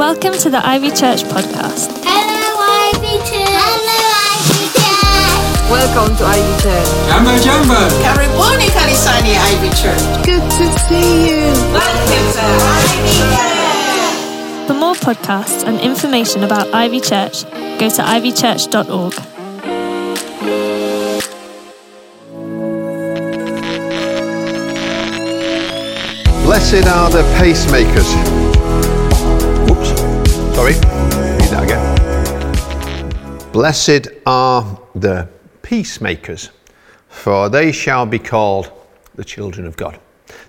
Welcome to the Ivy Church podcast. Hello, Ivy Church. Hello, Ivy Church. Welcome to Ivy Church. Jambo Jambo. Karibuni kanisani Ivy Church. Good to see you. Welcome to Ivy Church. For more podcasts and information about Ivy Church, go to ivychurch.org. Blessed are the pacemakers. Sorry. Read that again. Blessed are the peacemakers, for they shall be called the children of God.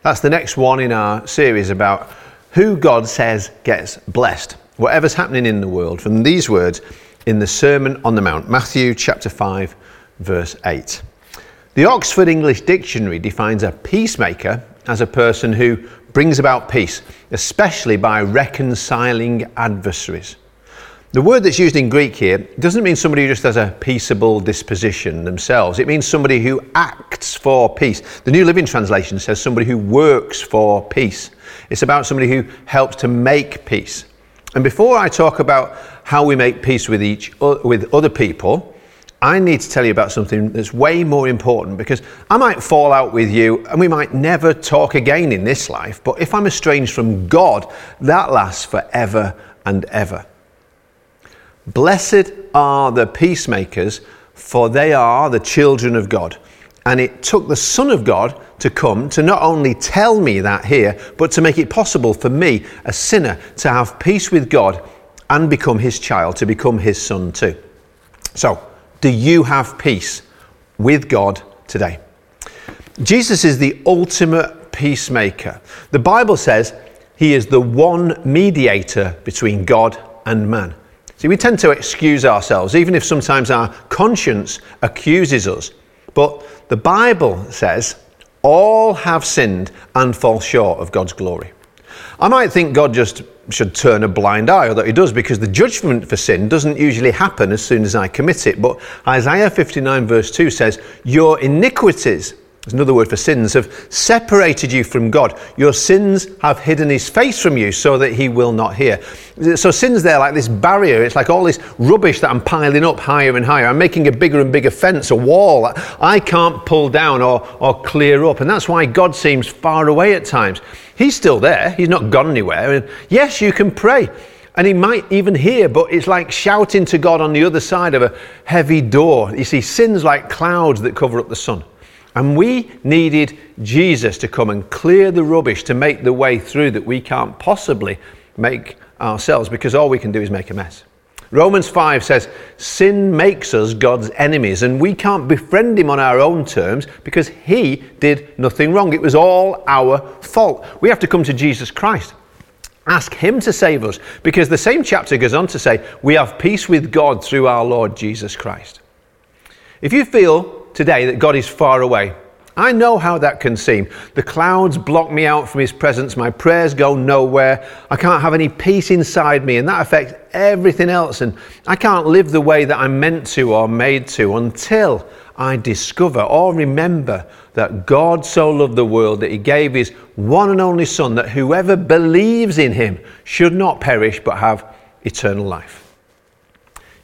That's the next one in our series about who God says gets blessed. Whatever's happening in the world, from these words in the Sermon on the Mount, Matthew chapter 5, verse 8. The Oxford English Dictionary defines a peacemaker as a person who brings about peace, especially by reconciling adversaries. The word that's used in Greek here doesn't mean somebody who just has a peaceable disposition themselves. It means somebody who acts for peace. The New Living Translation says somebody who works for peace. It's about somebody who helps to make peace. And before I talk about how we make peace with each with other people, I need to tell you about something that's way more important because I might fall out with you and we might never talk again in this life, but if I'm estranged from God, that lasts forever and ever. Blessed are the peacemakers, for they are the children of God. And it took the Son of God to come to not only tell me that here, but to make it possible for me, a sinner, to have peace with God and become his child, to become his son too. So, do you have peace with God today? Jesus is the ultimate peacemaker. The Bible says he is the one mediator between God and man. See, we tend to excuse ourselves, even if sometimes our conscience accuses us. But the Bible says all have sinned and fall short of God's glory. I might think God just should turn a blind eye, that he does, because the judgment for sin doesn't usually happen as soon as I commit it. But Isaiah 59, verse 2 says, Your iniquities, there's another word for sins, have separated you from God. Your sins have hidden his face from you so that he will not hear. So sin's there like this barrier. It's like all this rubbish that I'm piling up higher and higher. I'm making a bigger and bigger fence, a wall I can't pull down or, or clear up. And that's why God seems far away at times. He's still there. He's not gone anywhere. And yes, you can pray. And he might even hear, but it's like shouting to God on the other side of a heavy door. You see, sin's like clouds that cover up the sun. And we needed Jesus to come and clear the rubbish to make the way through that we can't possibly make ourselves because all we can do is make a mess. Romans 5 says, Sin makes us God's enemies, and we can't befriend him on our own terms because he did nothing wrong. It was all our fault. We have to come to Jesus Christ. Ask him to save us because the same chapter goes on to say, We have peace with God through our Lord Jesus Christ. If you feel today that God is far away, I know how that can seem. The clouds block me out from His presence. My prayers go nowhere. I can't have any peace inside me, and that affects everything else. And I can't live the way that I'm meant to or made to until I discover or remember that God so loved the world that He gave His one and only Son, that whoever believes in Him should not perish but have eternal life.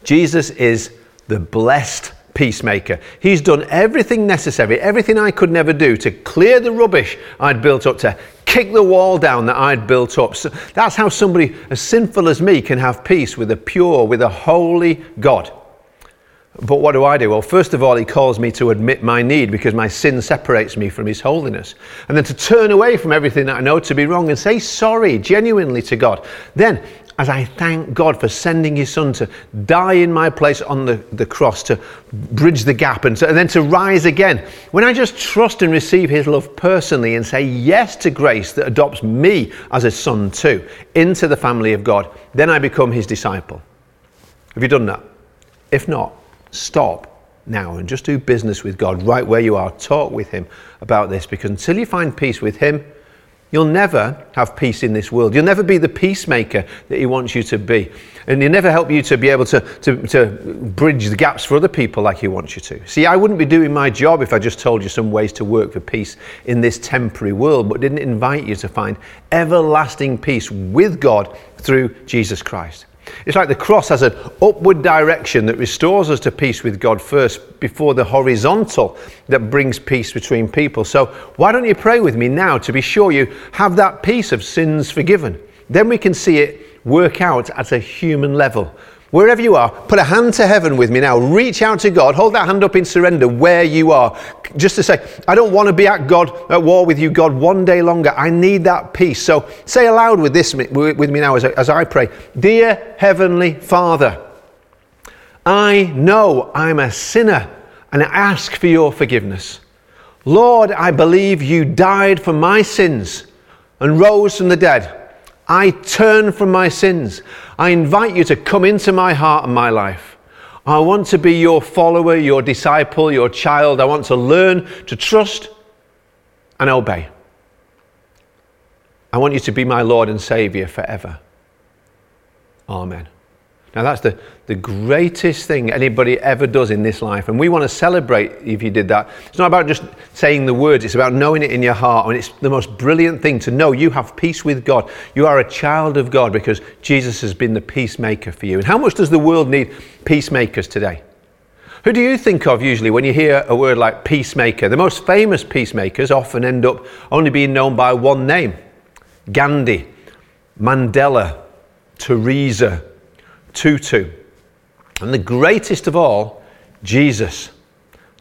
Jesus is the blessed peacemaker. He's done everything necessary, everything I could never do to clear the rubbish I'd built up, to kick the wall down that I'd built up. So that's how somebody as sinful as me can have peace with a pure, with a holy God. But what do I do? Well, first of all, he calls me to admit my need because my sin separates me from his holiness. And then to turn away from everything that I know to be wrong and say sorry genuinely to God. Then as I thank God for sending His Son to die in my place on the, the cross, to bridge the gap, and, to, and then to rise again. When I just trust and receive His love personally and say yes to grace that adopts me as a son too into the family of God, then I become His disciple. Have you done that? If not, stop now and just do business with God right where you are. Talk with Him about this because until you find peace with Him, You'll never have peace in this world. You'll never be the peacemaker that He wants you to be. And He'll never help you to be able to, to, to bridge the gaps for other people like He wants you to. See, I wouldn't be doing my job if I just told you some ways to work for peace in this temporary world, but didn't invite you to find everlasting peace with God through Jesus Christ. It's like the cross has an upward direction that restores us to peace with God first before the horizontal that brings peace between people. So, why don't you pray with me now to be sure you have that peace of sins forgiven? Then we can see it work out at a human level. Wherever you are, put a hand to heaven with me now. Reach out to God. Hold that hand up in surrender where you are. Just to say, I don't want to be at God, at war with you, God, one day longer. I need that peace. So say aloud with this with me now as I, as I pray. Dear Heavenly Father, I know I'm a sinner and I ask for your forgiveness. Lord, I believe you died for my sins and rose from the dead. I turn from my sins. I invite you to come into my heart and my life. I want to be your follower, your disciple, your child. I want to learn to trust and obey. I want you to be my Lord and Savior forever. Amen. Now, that's the, the greatest thing anybody ever does in this life. And we want to celebrate if you did that. It's not about just saying the words, it's about knowing it in your heart. I And it's the most brilliant thing to know you have peace with God. You are a child of God because Jesus has been the peacemaker for you. And how much does the world need peacemakers today? Who do you think of usually when you hear a word like peacemaker? The most famous peacemakers often end up only being known by one name Gandhi, Mandela, Teresa. Tutu. And the greatest of all, Jesus,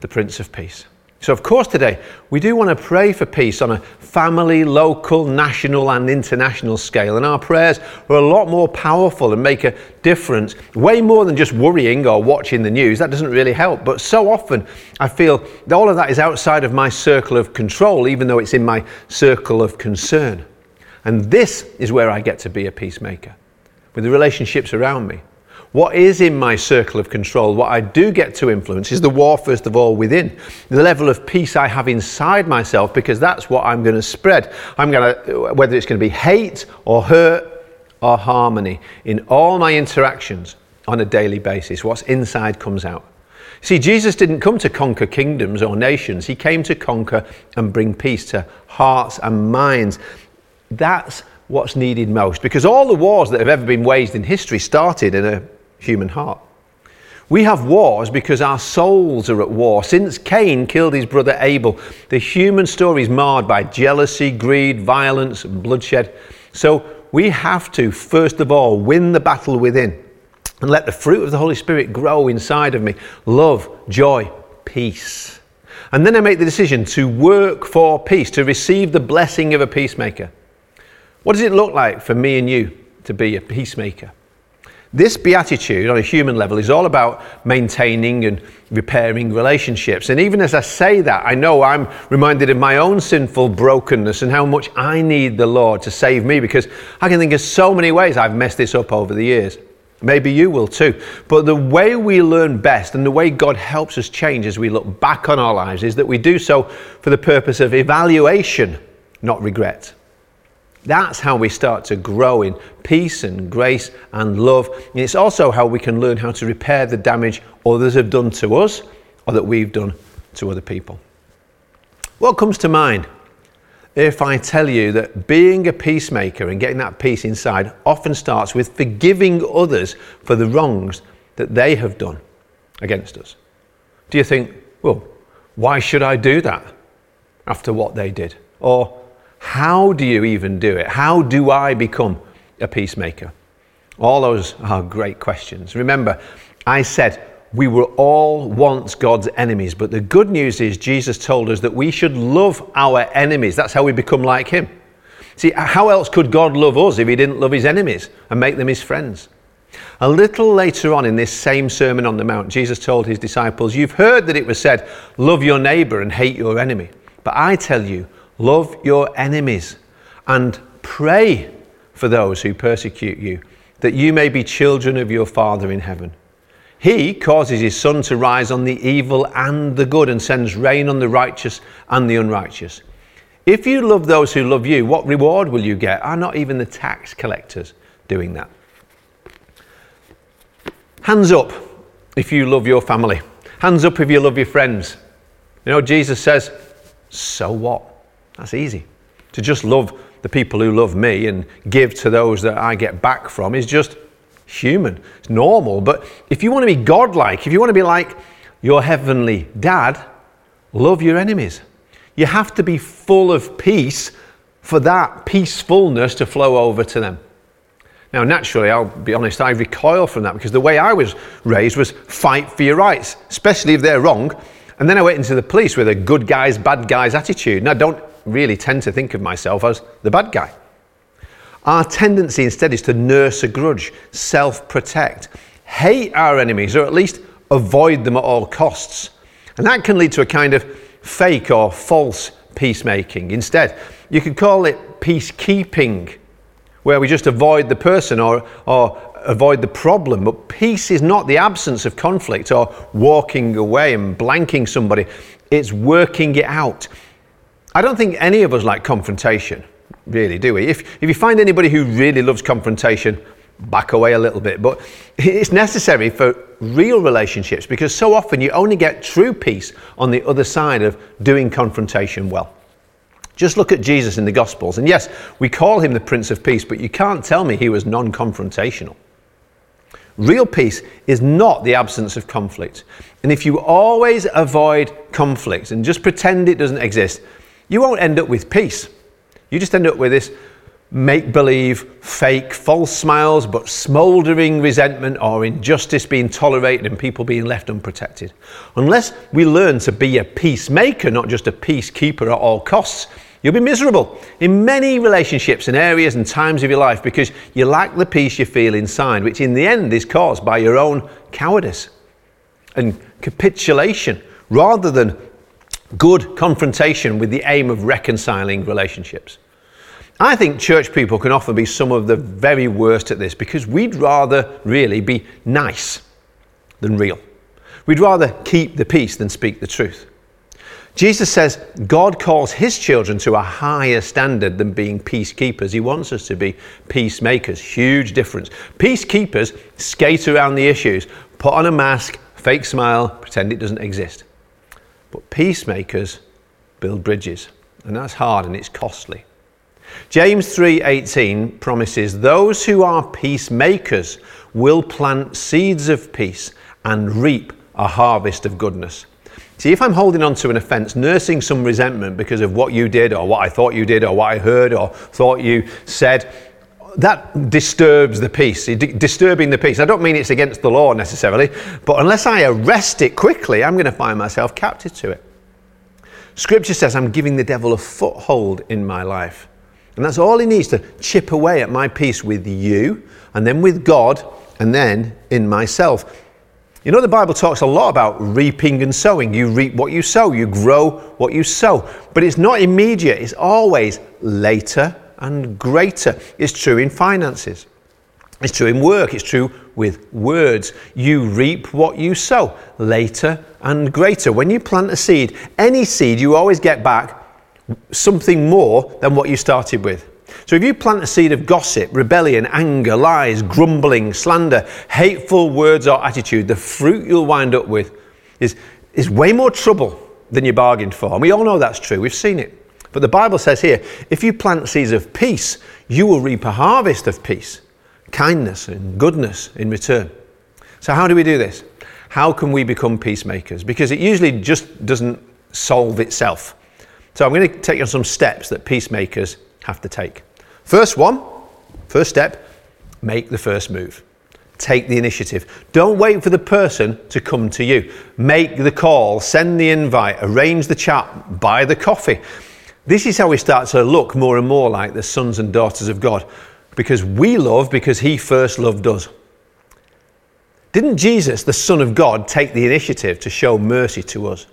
the Prince of Peace. So, of course, today we do want to pray for peace on a family, local, national, and international scale. And our prayers are a lot more powerful and make a difference, way more than just worrying or watching the news. That doesn't really help. But so often I feel all of that is outside of my circle of control, even though it's in my circle of concern. And this is where I get to be a peacemaker with the relationships around me. What is in my circle of control, what I do get to influence, is the war, first of all, within. The level of peace I have inside myself, because that's what I'm going to spread. I'm going to, whether it's going to be hate or hurt or harmony, in all my interactions on a daily basis, what's inside comes out. See, Jesus didn't come to conquer kingdoms or nations, He came to conquer and bring peace to hearts and minds. That's what's needed most. Because all the wars that have ever been waged in history started in a human heart. We have wars because our souls are at war. Since Cain killed his brother Abel, the human story is marred by jealousy, greed, violence, and bloodshed. So we have to, first of all, win the battle within and let the fruit of the Holy Spirit grow inside of me love, joy, peace. And then I make the decision to work for peace, to receive the blessing of a peacemaker. What does it look like for me and you to be a peacemaker? This beatitude on a human level is all about maintaining and repairing relationships. And even as I say that, I know I'm reminded of my own sinful brokenness and how much I need the Lord to save me because I can think of so many ways I've messed this up over the years. Maybe you will too. But the way we learn best and the way God helps us change as we look back on our lives is that we do so for the purpose of evaluation, not regret. That's how we start to grow in peace and grace and love. And it's also how we can learn how to repair the damage others have done to us or that we've done to other people. What comes to mind if I tell you that being a peacemaker and getting that peace inside often starts with forgiving others for the wrongs that they have done against us? Do you think, well, why should I do that after what they did? Or how do you even do it? How do I become a peacemaker? All those are great questions. Remember, I said we were all once God's enemies, but the good news is Jesus told us that we should love our enemies. That's how we become like Him. See, how else could God love us if He didn't love His enemies and make them His friends? A little later on in this same Sermon on the Mount, Jesus told His disciples, You've heard that it was said, Love your neighbor and hate your enemy. But I tell you, Love your enemies and pray for those who persecute you, that you may be children of your Father in heaven. He causes his sun to rise on the evil and the good and sends rain on the righteous and the unrighteous. If you love those who love you, what reward will you get? Are not even the tax collectors doing that? Hands up if you love your family. Hands up if you love your friends. You know, Jesus says, so what? That's easy. To just love the people who love me and give to those that I get back from is just human. It's normal. But if you want to be godlike, if you want to be like your heavenly dad, love your enemies. You have to be full of peace for that peacefulness to flow over to them. Now, naturally, I'll be honest, I recoil from that because the way I was raised was fight for your rights, especially if they're wrong. And then I went into the police with a good guys, bad guys attitude. And I don't really tend to think of myself as the bad guy. Our tendency instead is to nurse a grudge, self protect, hate our enemies, or at least avoid them at all costs. And that can lead to a kind of fake or false peacemaking. Instead, you could call it peacekeeping, where we just avoid the person or, or avoid the problem. But peace is not the absence of conflict or walking away and blanking somebody, it's working it out. I don't think any of us like confrontation, really, do we? If, if you find anybody who really loves confrontation, back away a little bit. But it's necessary for real relationships because so often you only get true peace on the other side of doing confrontation well. Just look at Jesus in the Gospels. And yes, we call him the Prince of Peace, but you can't tell me he was non confrontational. Real peace is not the absence of conflict. And if you always avoid conflict and just pretend it doesn't exist, you won't end up with peace. You just end up with this make believe, fake, false smiles, but smouldering resentment or injustice being tolerated and people being left unprotected. Unless we learn to be a peacemaker, not just a peacekeeper at all costs, you'll be miserable in many relationships and areas and times of your life because you lack the peace you feel inside, which in the end is caused by your own cowardice and capitulation rather than good confrontation with the aim of reconciling relationships. I think church people can often be some of the very worst at this because we'd rather really be nice than real. We'd rather keep the peace than speak the truth. Jesus says God calls his children to a higher standard than being peacekeepers. He wants us to be peacemakers. Huge difference. Peacekeepers skate around the issues, put on a mask, fake smile, pretend it doesn't exist. But peacemakers build bridges, and that's hard and it's costly. James 3:18 promises those who are peacemakers will plant seeds of peace and reap a harvest of goodness. See, if I'm holding on to an offense, nursing some resentment because of what you did or what I thought you did or what I heard or thought you said, that disturbs the peace, disturbing the peace. I don't mean it's against the law necessarily, but unless I arrest it quickly, I'm going to find myself captive to it. Scripture says I'm giving the devil a foothold in my life. And that's all he needs to chip away at my peace with you, and then with God, and then in myself. You know, the Bible talks a lot about reaping and sowing. You reap what you sow, you grow what you sow. But it's not immediate, it's always later and greater. It's true in finances, it's true in work, it's true with words. You reap what you sow, later and greater. When you plant a seed, any seed, you always get back something more than what you started with. So if you plant a seed of gossip, rebellion, anger, lies, grumbling, slander, hateful words or attitude, the fruit you'll wind up with is, is way more trouble than you bargained for. And we all know that's true, we've seen it. But the Bible says here if you plant seeds of peace, you will reap a harvest of peace, kindness, and goodness in return. So, how do we do this? How can we become peacemakers? Because it usually just doesn't solve itself. So I'm going to take you on some steps that peacemakers have to take. First one, first step, make the first move. Take the initiative. Don't wait for the person to come to you. Make the call, send the invite, arrange the chat, buy the coffee. This is how we start to look more and more like the sons and daughters of God because we love because He first loved us. Didn't Jesus, the Son of God, take the initiative to show mercy to us?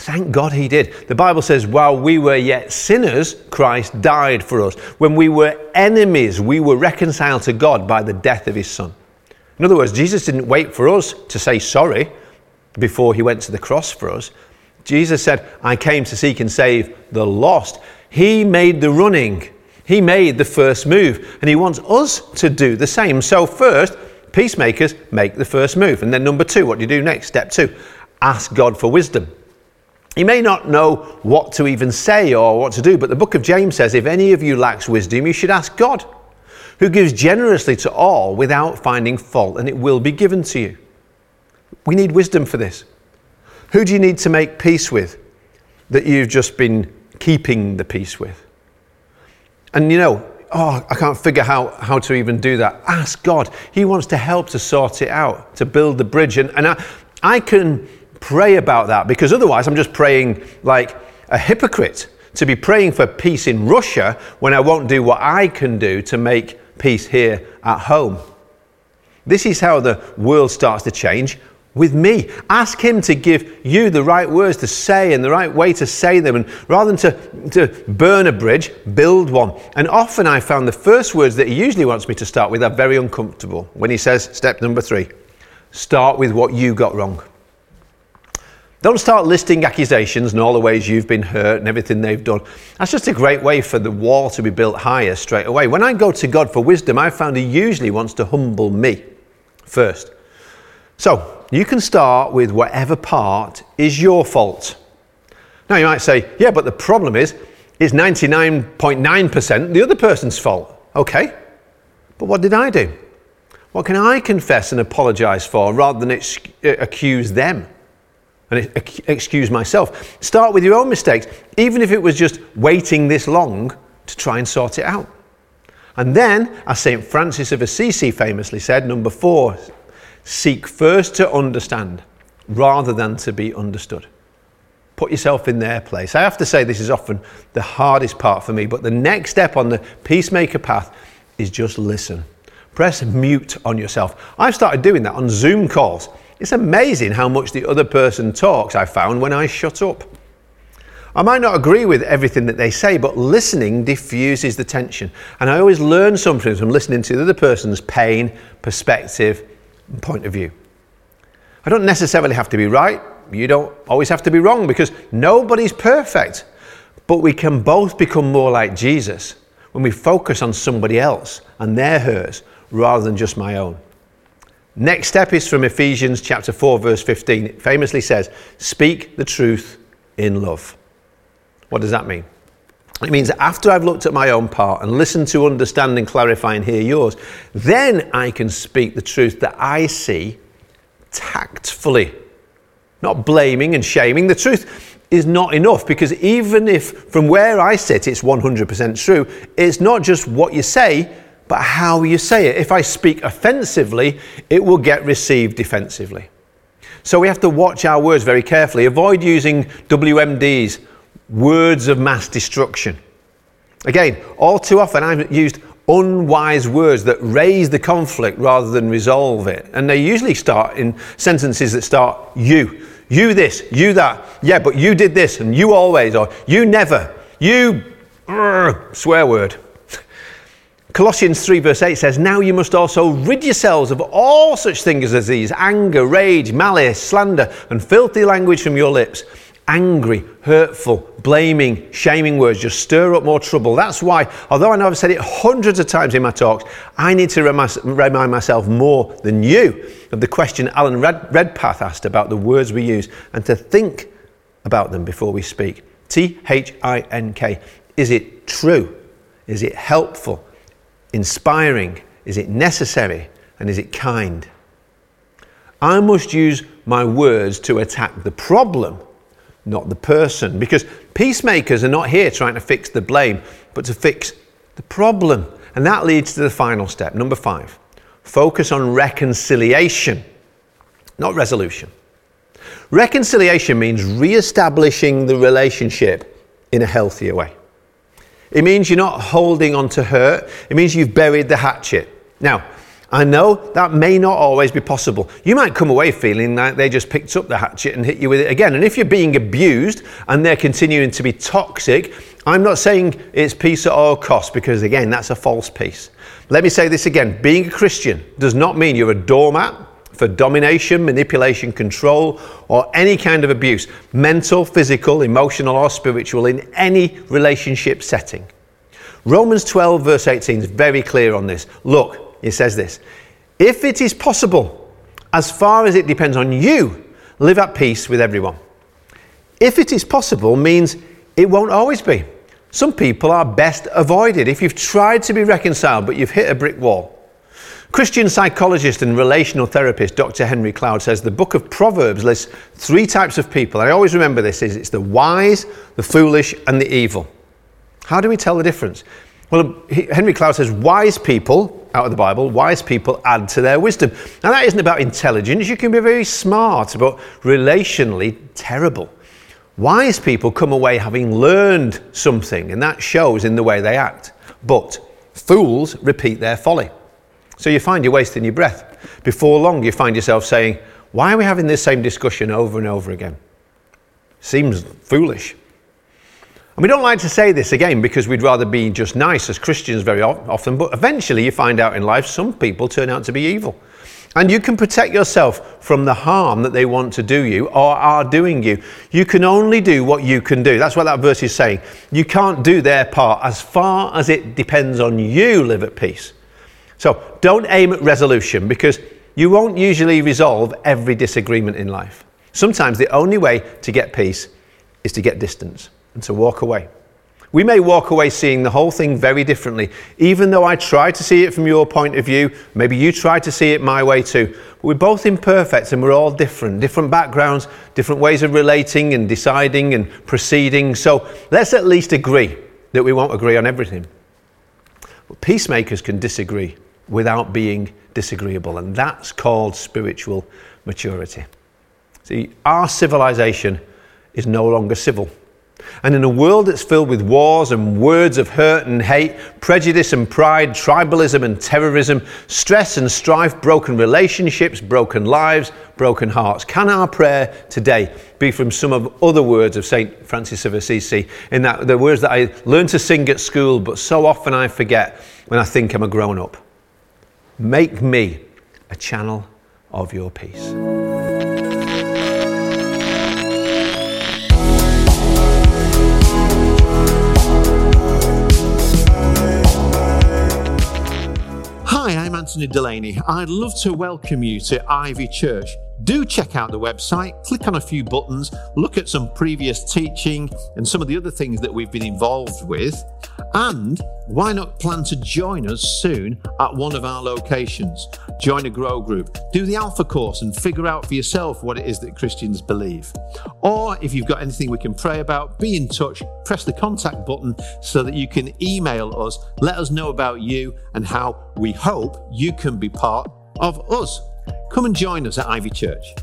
Thank God he did. The Bible says, while we were yet sinners, Christ died for us. When we were enemies, we were reconciled to God by the death of his Son. In other words, Jesus didn't wait for us to say sorry before he went to the cross for us. Jesus said, I came to seek and save the lost. He made the running, He made the first move, and He wants us to do the same. So, first, peacemakers make the first move. And then, number two, what do you do next? Step two ask God for wisdom. You may not know what to even say or what to do, but the book of James says if any of you lacks wisdom, you should ask God, who gives generously to all without finding fault, and it will be given to you. We need wisdom for this. Who do you need to make peace with that you've just been keeping the peace with? And you know, oh, I can't figure how, how to even do that. Ask God. He wants to help to sort it out, to build the bridge. And, and I, I can pray about that because otherwise I'm just praying like a hypocrite to be praying for peace in Russia when I won't do what I can do to make peace here at home. This is how the world starts to change with me. Ask Him to give you the right words to say and the right way to say them. And rather than to, to burn a bridge, build one. And often I found the first words that He usually wants me to start with are very uncomfortable. When He says, step number three, start with what you got wrong. Don't start listing accusations and all the ways you've been hurt and everything they've done. That's just a great way for the wall to be built higher straight away. When I go to God for wisdom, I found He usually wants to humble me first. So, you can start with whatever part is your fault. Now, you might say, yeah, but the problem is, it's 99.9% the other person's fault. Okay, but what did I do? What can I confess and apologize for rather than ex- uh, accuse them? and excuse myself. Start with your own mistakes, even if it was just waiting this long to try and sort it out. And then, as St. Francis of Assisi famously said, number four, seek first to understand rather than to be understood. Put yourself in their place. I have to say, this is often the hardest part for me, but the next step on the peacemaker path is just listen. Press mute on yourself. I've started doing that on Zoom calls. It's amazing how much the other person talks, I found, when I shut up. I might not agree with everything that they say, but listening diffuses the tension. And I always learn something from listening to the other person's pain, perspective, point of view. I don't necessarily have to be right. You don't always have to be wrong because nobody's perfect. But we can both become more like Jesus when we focus on somebody else and their hurts rather than just my own. Next step is from Ephesians chapter 4 verse 15. It famously says, "Speak the truth in love." What does that mean? It means that after I've looked at my own part and listened to understand and clarify and hear yours, then I can speak the truth that I see tactfully. Not blaming and shaming. The truth is not enough because even if from where I sit it's 100% true, it's not just what you say, but how you say it. If I speak offensively, it will get received defensively. So we have to watch our words very carefully. Avoid using WMDs, words of mass destruction. Again, all too often I've used unwise words that raise the conflict rather than resolve it. And they usually start in sentences that start you. You this, you that. Yeah, but you did this and you always, or you never. You, swear word. Colossians 3, verse 8 says, Now you must also rid yourselves of all such things as these anger, rage, malice, slander, and filthy language from your lips. Angry, hurtful, blaming, shaming words just stir up more trouble. That's why, although I know I've said it hundreds of times in my talks, I need to remind myself more than you of the question Alan Redpath asked about the words we use and to think about them before we speak. T H I N K. Is it true? Is it helpful? inspiring? Is it necessary? And is it kind? I must use my words to attack the problem, not the person. Because peacemakers are not here trying to fix the blame, but to fix the problem. And that leads to the final step, number five focus on reconciliation, not resolution. Reconciliation means re establishing the relationship in a healthier way. It means you're not holding on to hurt. It means you've buried the hatchet. Now, I know that may not always be possible. You might come away feeling like they just picked up the hatchet and hit you with it again. And if you're being abused and they're continuing to be toxic, I'm not saying it's peace at all costs because, again, that's a false peace. Let me say this again being a Christian does not mean you're a doormat for domination, manipulation, control, or any kind of abuse, mental, physical, emotional, or spiritual, in any relationship setting. Romans 12, verse 18 is very clear on this. Look, it says this If it is possible, as far as it depends on you, live at peace with everyone. If it is possible means it won't always be. Some people are best avoided if you've tried to be reconciled but you've hit a brick wall. Christian psychologist and relational therapist Dr. Henry Cloud says the book of Proverbs lists three types of people. I always remember this is it's the wise, the foolish and the evil. How do we tell the difference? Well, Henry Cloud says wise people out of the Bible, wise people add to their wisdom. Now that isn't about intelligence, you can be very smart but relationally terrible. Wise people come away having learned something, and that shows in the way they act. But fools repeat their folly. So you find you're wasting your breath. Before long, you find yourself saying, Why are we having this same discussion over and over again? Seems foolish. And we don't like to say this again because we'd rather be just nice as Christians very often, but eventually you find out in life some people turn out to be evil. And you can protect yourself from the harm that they want to do you or are doing you. You can only do what you can do. That's what that verse is saying. You can't do their part. As far as it depends on you, live at peace. So don't aim at resolution because you won't usually resolve every disagreement in life. Sometimes the only way to get peace is to get distance and to walk away. We may walk away seeing the whole thing very differently, even though I try to see it from your point of view. Maybe you try to see it my way too. But we're both imperfect and we're all different, different backgrounds, different ways of relating and deciding and proceeding. So let's at least agree that we won't agree on everything. But peacemakers can disagree without being disagreeable, and that's called spiritual maturity. See, our civilization is no longer civil. And in a world that's filled with wars and words of hurt and hate, prejudice and pride, tribalism and terrorism, stress and strife, broken relationships, broken lives, broken hearts, can our prayer today be from some of other words of St. Francis of Assisi, in that the words that I learned to sing at school, but so often I forget when I think I'm a grown up? Make me a channel of your peace. Anthony Delaney. I'd love to welcome you to Ivy Church. Do check out the website, click on a few buttons, look at some previous teaching and some of the other things that we've been involved with. And why not plan to join us soon at one of our locations? Join a Grow group, do the Alpha course, and figure out for yourself what it is that Christians believe. Or if you've got anything we can pray about, be in touch, press the contact button so that you can email us, let us know about you and how we hope you can be part of us. Come and join us at Ivy Church.